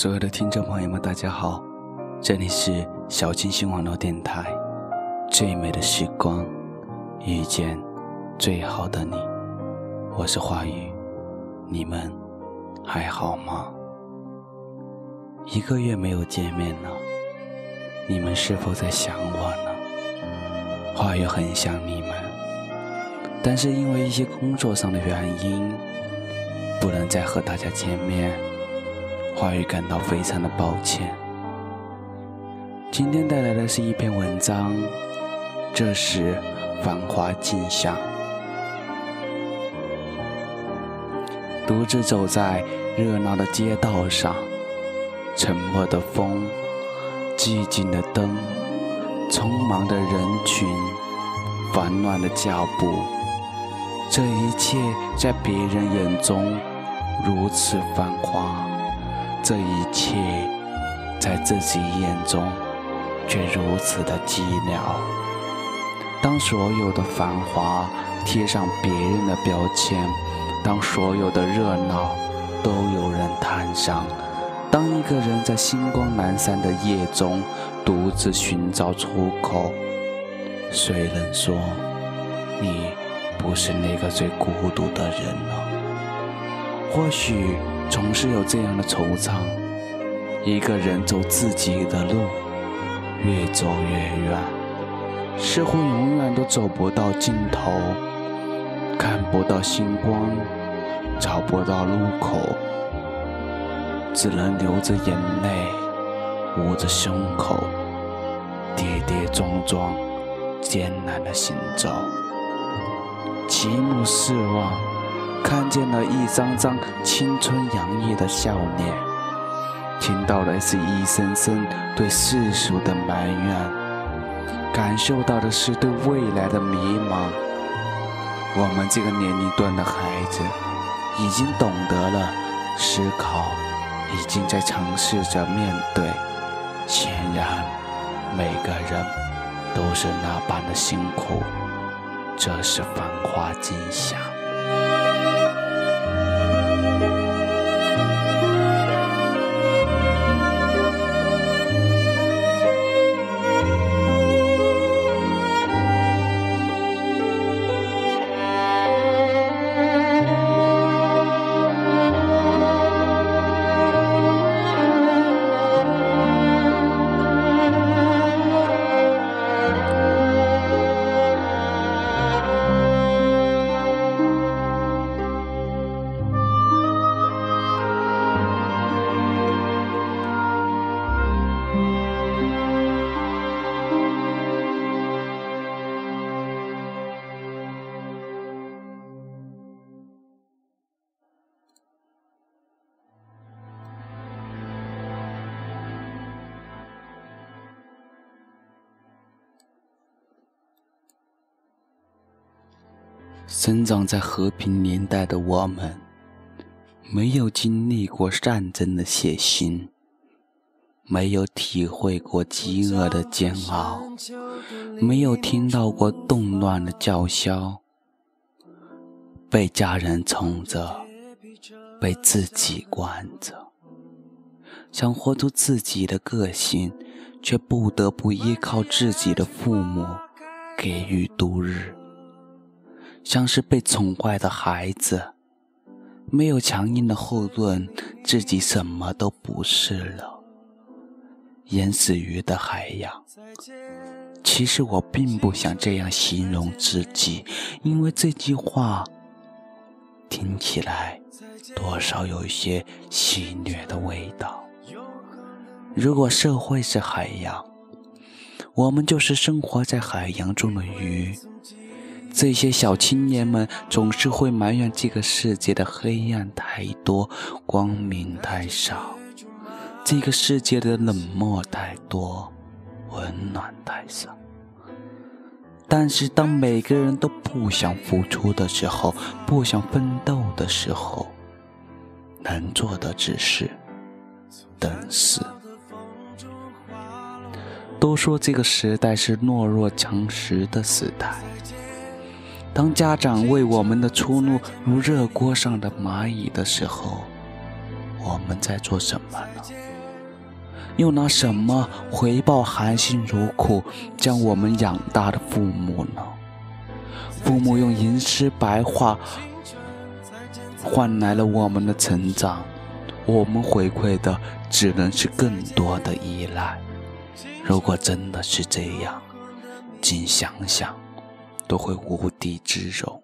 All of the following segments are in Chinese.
所有的听众朋友们，大家好，这里是小清新网络电台，最美的时光，遇见最好的你，我是华宇，你们还好吗？一个月没有见面了，你们是否在想我呢？华宇很想你们，但是因为一些工作上的原因，不能再和大家见面。华语感到非常的抱歉。今天带来的是一篇文章，这是繁华景象。独自走在热闹的街道上，沉默的风，寂静的灯，匆忙的人群，烦乱的脚步，这一切在别人眼中如此繁华。这一切在自己眼中却如此的寂寥。当所有的繁华贴上别人的标签，当所有的热闹都有人摊上，当一个人在星光阑珊的夜中独自寻找出口，谁能说你不是那个最孤独的人呢？或许。总是有这样的惆怅，一个人走自己的路，越走越远，似乎永远都走不到尽头，看不到星光，找不到路口，只能流着眼泪，捂着胸口，跌跌撞撞，艰难的行走，极目四望。看见了一张张青春洋溢的笑脸，听到的是一声声对世俗的埋怨，感受到的是对未来的迷茫。我们这个年龄段的孩子，已经懂得了思考，已经在尝试着面对。显然，每个人都是那般的辛苦。这是繁华景象。生长在和平年代的我们，没有经历过战争的血腥，没有体会过饥饿的煎熬，没有听到过动乱的叫嚣，被家人宠着，被自己惯着，想活出自己的个性，却不得不依靠自己的父母给予度日。像是被宠坏的孩子，没有强硬的后盾，自己什么都不是了。淹死鱼的海洋。其实我并不想这样形容自己，因为这句话听起来多少有一些戏谑的味道。如果社会是海洋，我们就是生活在海洋中的鱼。这些小青年们总是会埋怨这个世界的黑暗太多，光明太少；这个世界的冷漠太多，温暖太少。但是，当每个人都不想付出的时候，不想奋斗的时候，能做的只是等死。都说这个时代是懦弱强食的时代。当家长为我们的出路如热锅上的蚂蚁的时候，我们在做什么呢？又拿什么回报含辛茹苦将我们养大的父母呢？父母用吟诗白话换来了我们的成长，我们回馈的只能是更多的依赖。如果真的是这样，请想想都会无地自容。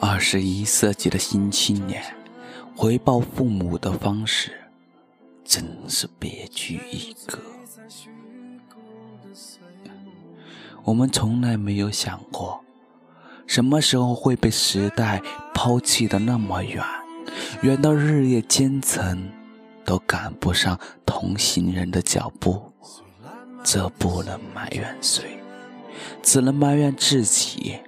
二十一世纪的新青年回报父母的方式，真是别具一格。我们从来没有想过，什么时候会被时代抛弃的那么远，远到日夜兼程都赶不上同行人的脚步。这不能埋怨谁，只能埋怨自己，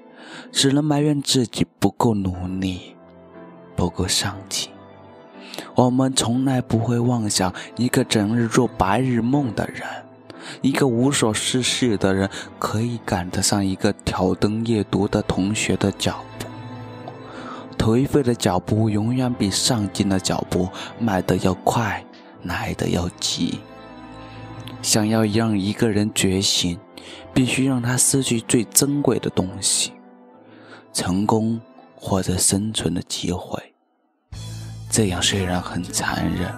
只能埋怨自己不够努力，不够上进。我们从来不会妄想一个整日做白日梦的人。一个无所事事的人，可以赶得上一个挑灯夜读的同学的脚步。颓废的脚步永远比上进的脚步迈得要快，来得要急。想要让一个人觉醒，必须让他失去最珍贵的东西——成功或者生存的机会。这样虽然很残忍，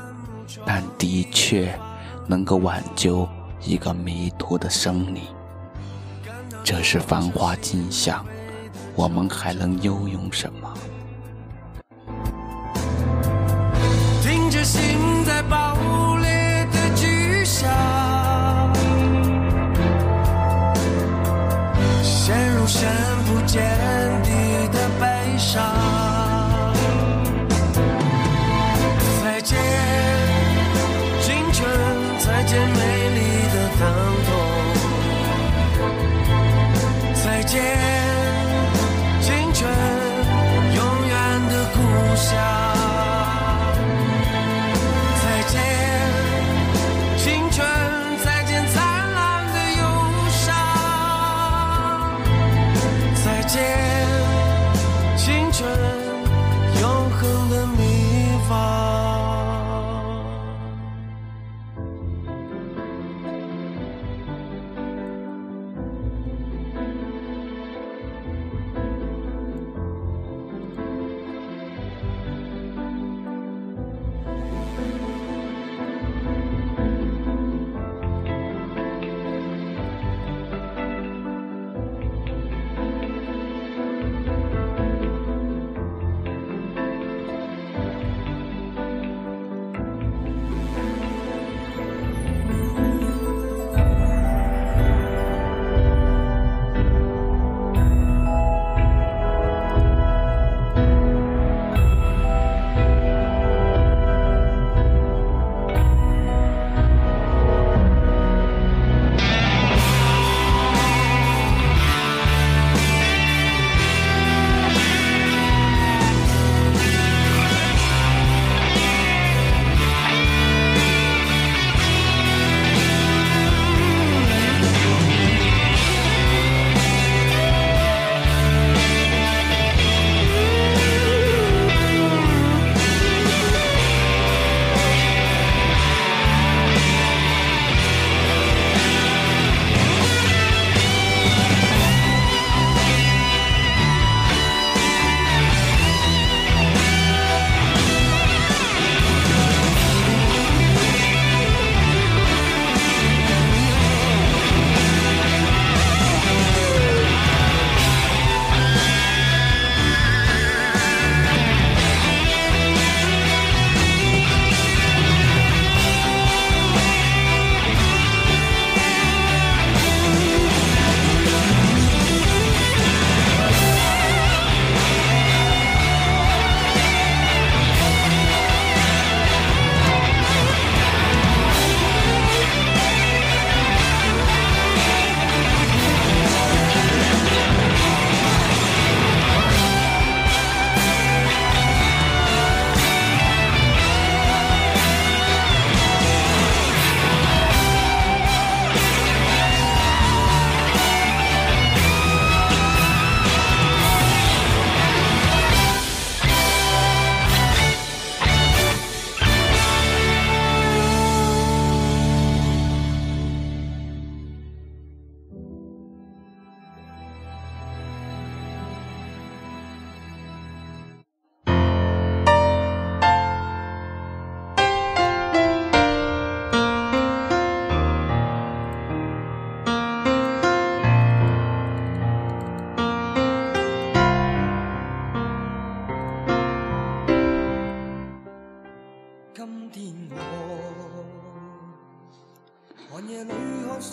但的确能够挽救。一个迷途的生灵，这是繁华景象，我们还能拥有什么？听着心在爆不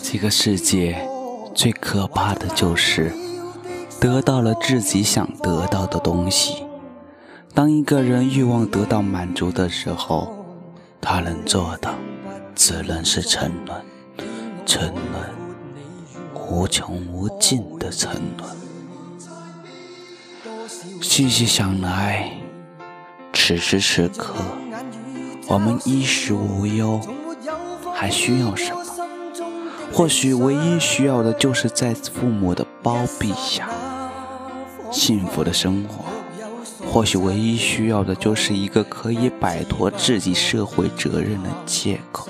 这个世界最可怕的就是得到了自己想得到的东西。当一个人欲望得到满足的时候，他能做的只能是沉沦，沉沦，无穷无尽的沉沦。细细想来，此时此刻，我们衣食无忧，还需要什么？或许唯一需要的就是在父母的包庇下幸福的生活。或许唯一需要的就是一个可以摆脱自己社会责任的借口。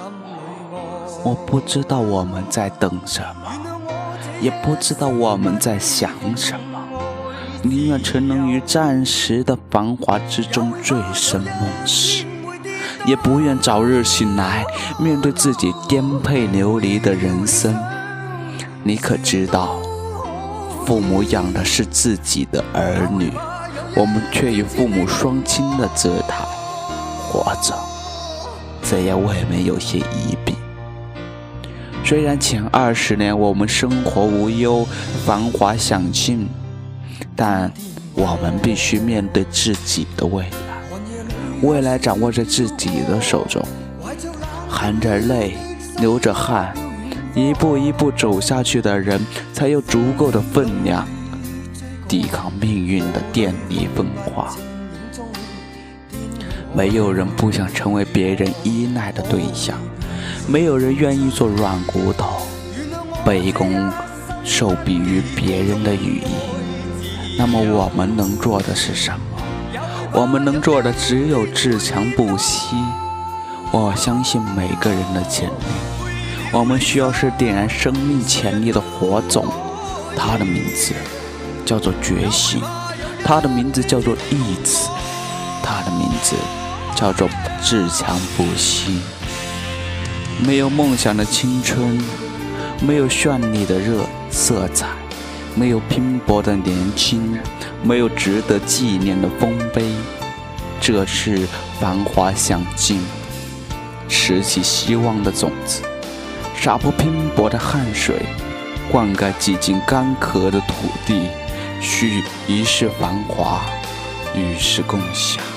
我不知道我们在等什么，也不知道我们在想什么，宁愿沉沦于暂时的繁华之中醉生梦死。也不愿早日醒来，面对自己颠沛流离的人生。你可知道，父母养的是自己的儿女，我们却以父母双亲的姿态活着，这也未免有些疑鄙。虽然前二十年我们生活无忧、繁华享尽，但我们必须面对自己的未来。未来掌握着自己的手中，含着泪，流着汗，一步一步走下去的人，才有足够的分量，抵抗命运的电离分化。没有人不想成为别人依赖的对象，没有人愿意做软骨头，卑躬受比于别人的羽翼。那么，我们能做的是什么？我们能做的只有自强不息。我相信每个人的潜力。我们需要是点燃生命潜力的火种，它的名字叫做觉醒，它的名字叫做意志，它的名字叫做自强不息。没有梦想的青春，没有绚丽的热色彩，没有拼搏的年轻。没有值得纪念的丰碑，这是繁华享尽，拾起希望的种子，洒破拼搏的汗水，灌溉几近干涸的土地，许一世繁华，与世共享。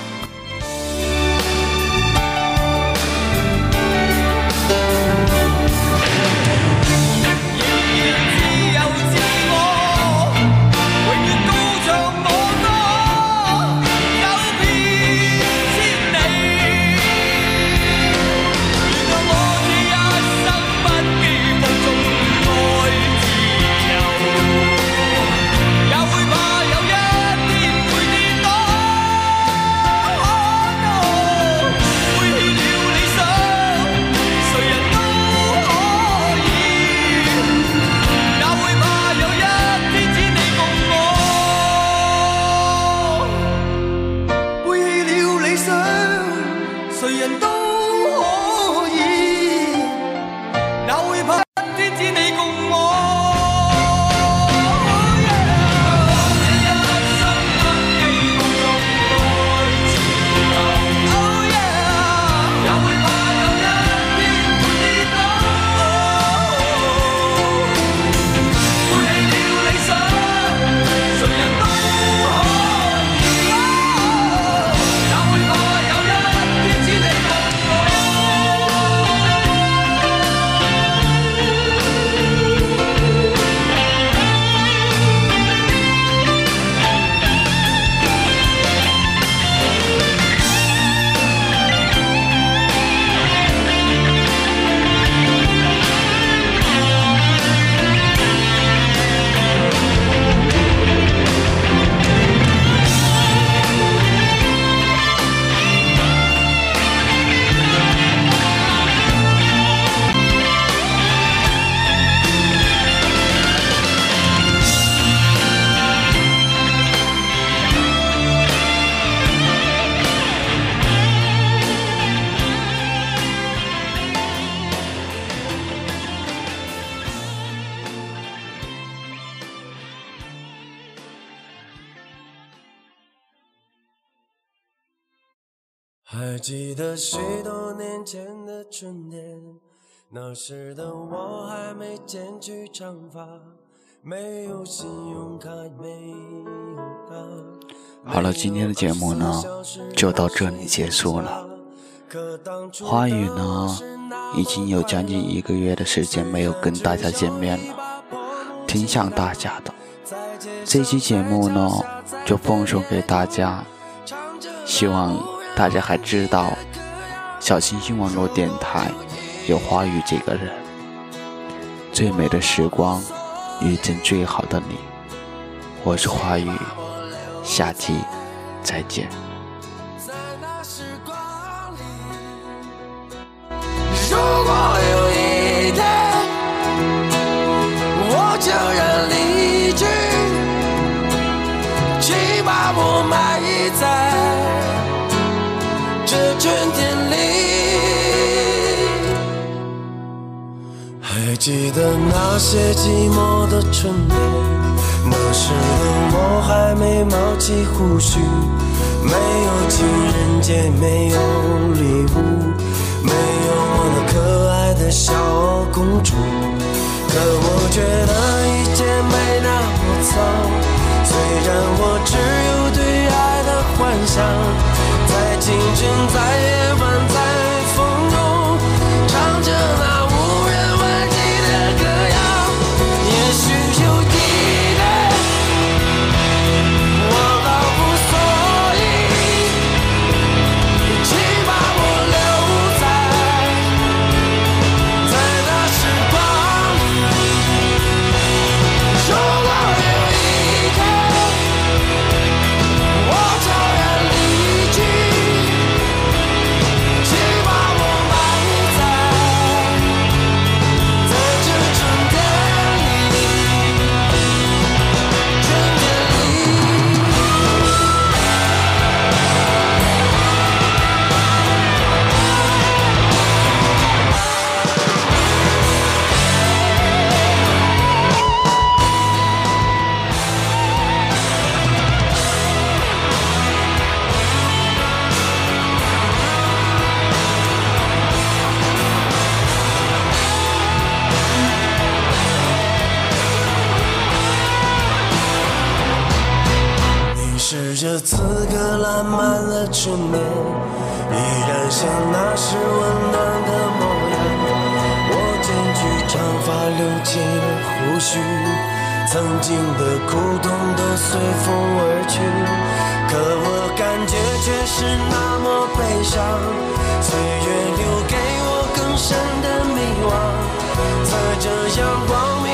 得许多年前的春天，那时的我还没剪去长发，没有信用卡，没有他。好了，今天的节目呢，就到这里结束了。花语呢，已经有将近一个月的时间没有跟大家见面了，挺想大家的。这期节目呢，就奉送给大家，希望。大家还知道，小星星网络电台有花语这个人。最美的时光，遇见最好的你。我是花语，下期再见。记得那些寂寞的春天。那时的我还没冒起胡须，没有情人节，没有礼物，没有我那可爱的小公主。可我觉得一切没那么糟，虽然我只有对爱的幻想。在青春在这此刻烂漫了春面，依然像那时温暖的模样。我剪去长发，留起了胡须，曾经的苦痛都随风而去。可我感觉却是那么悲伤，岁月留给我更深的迷惘，在这阳光明。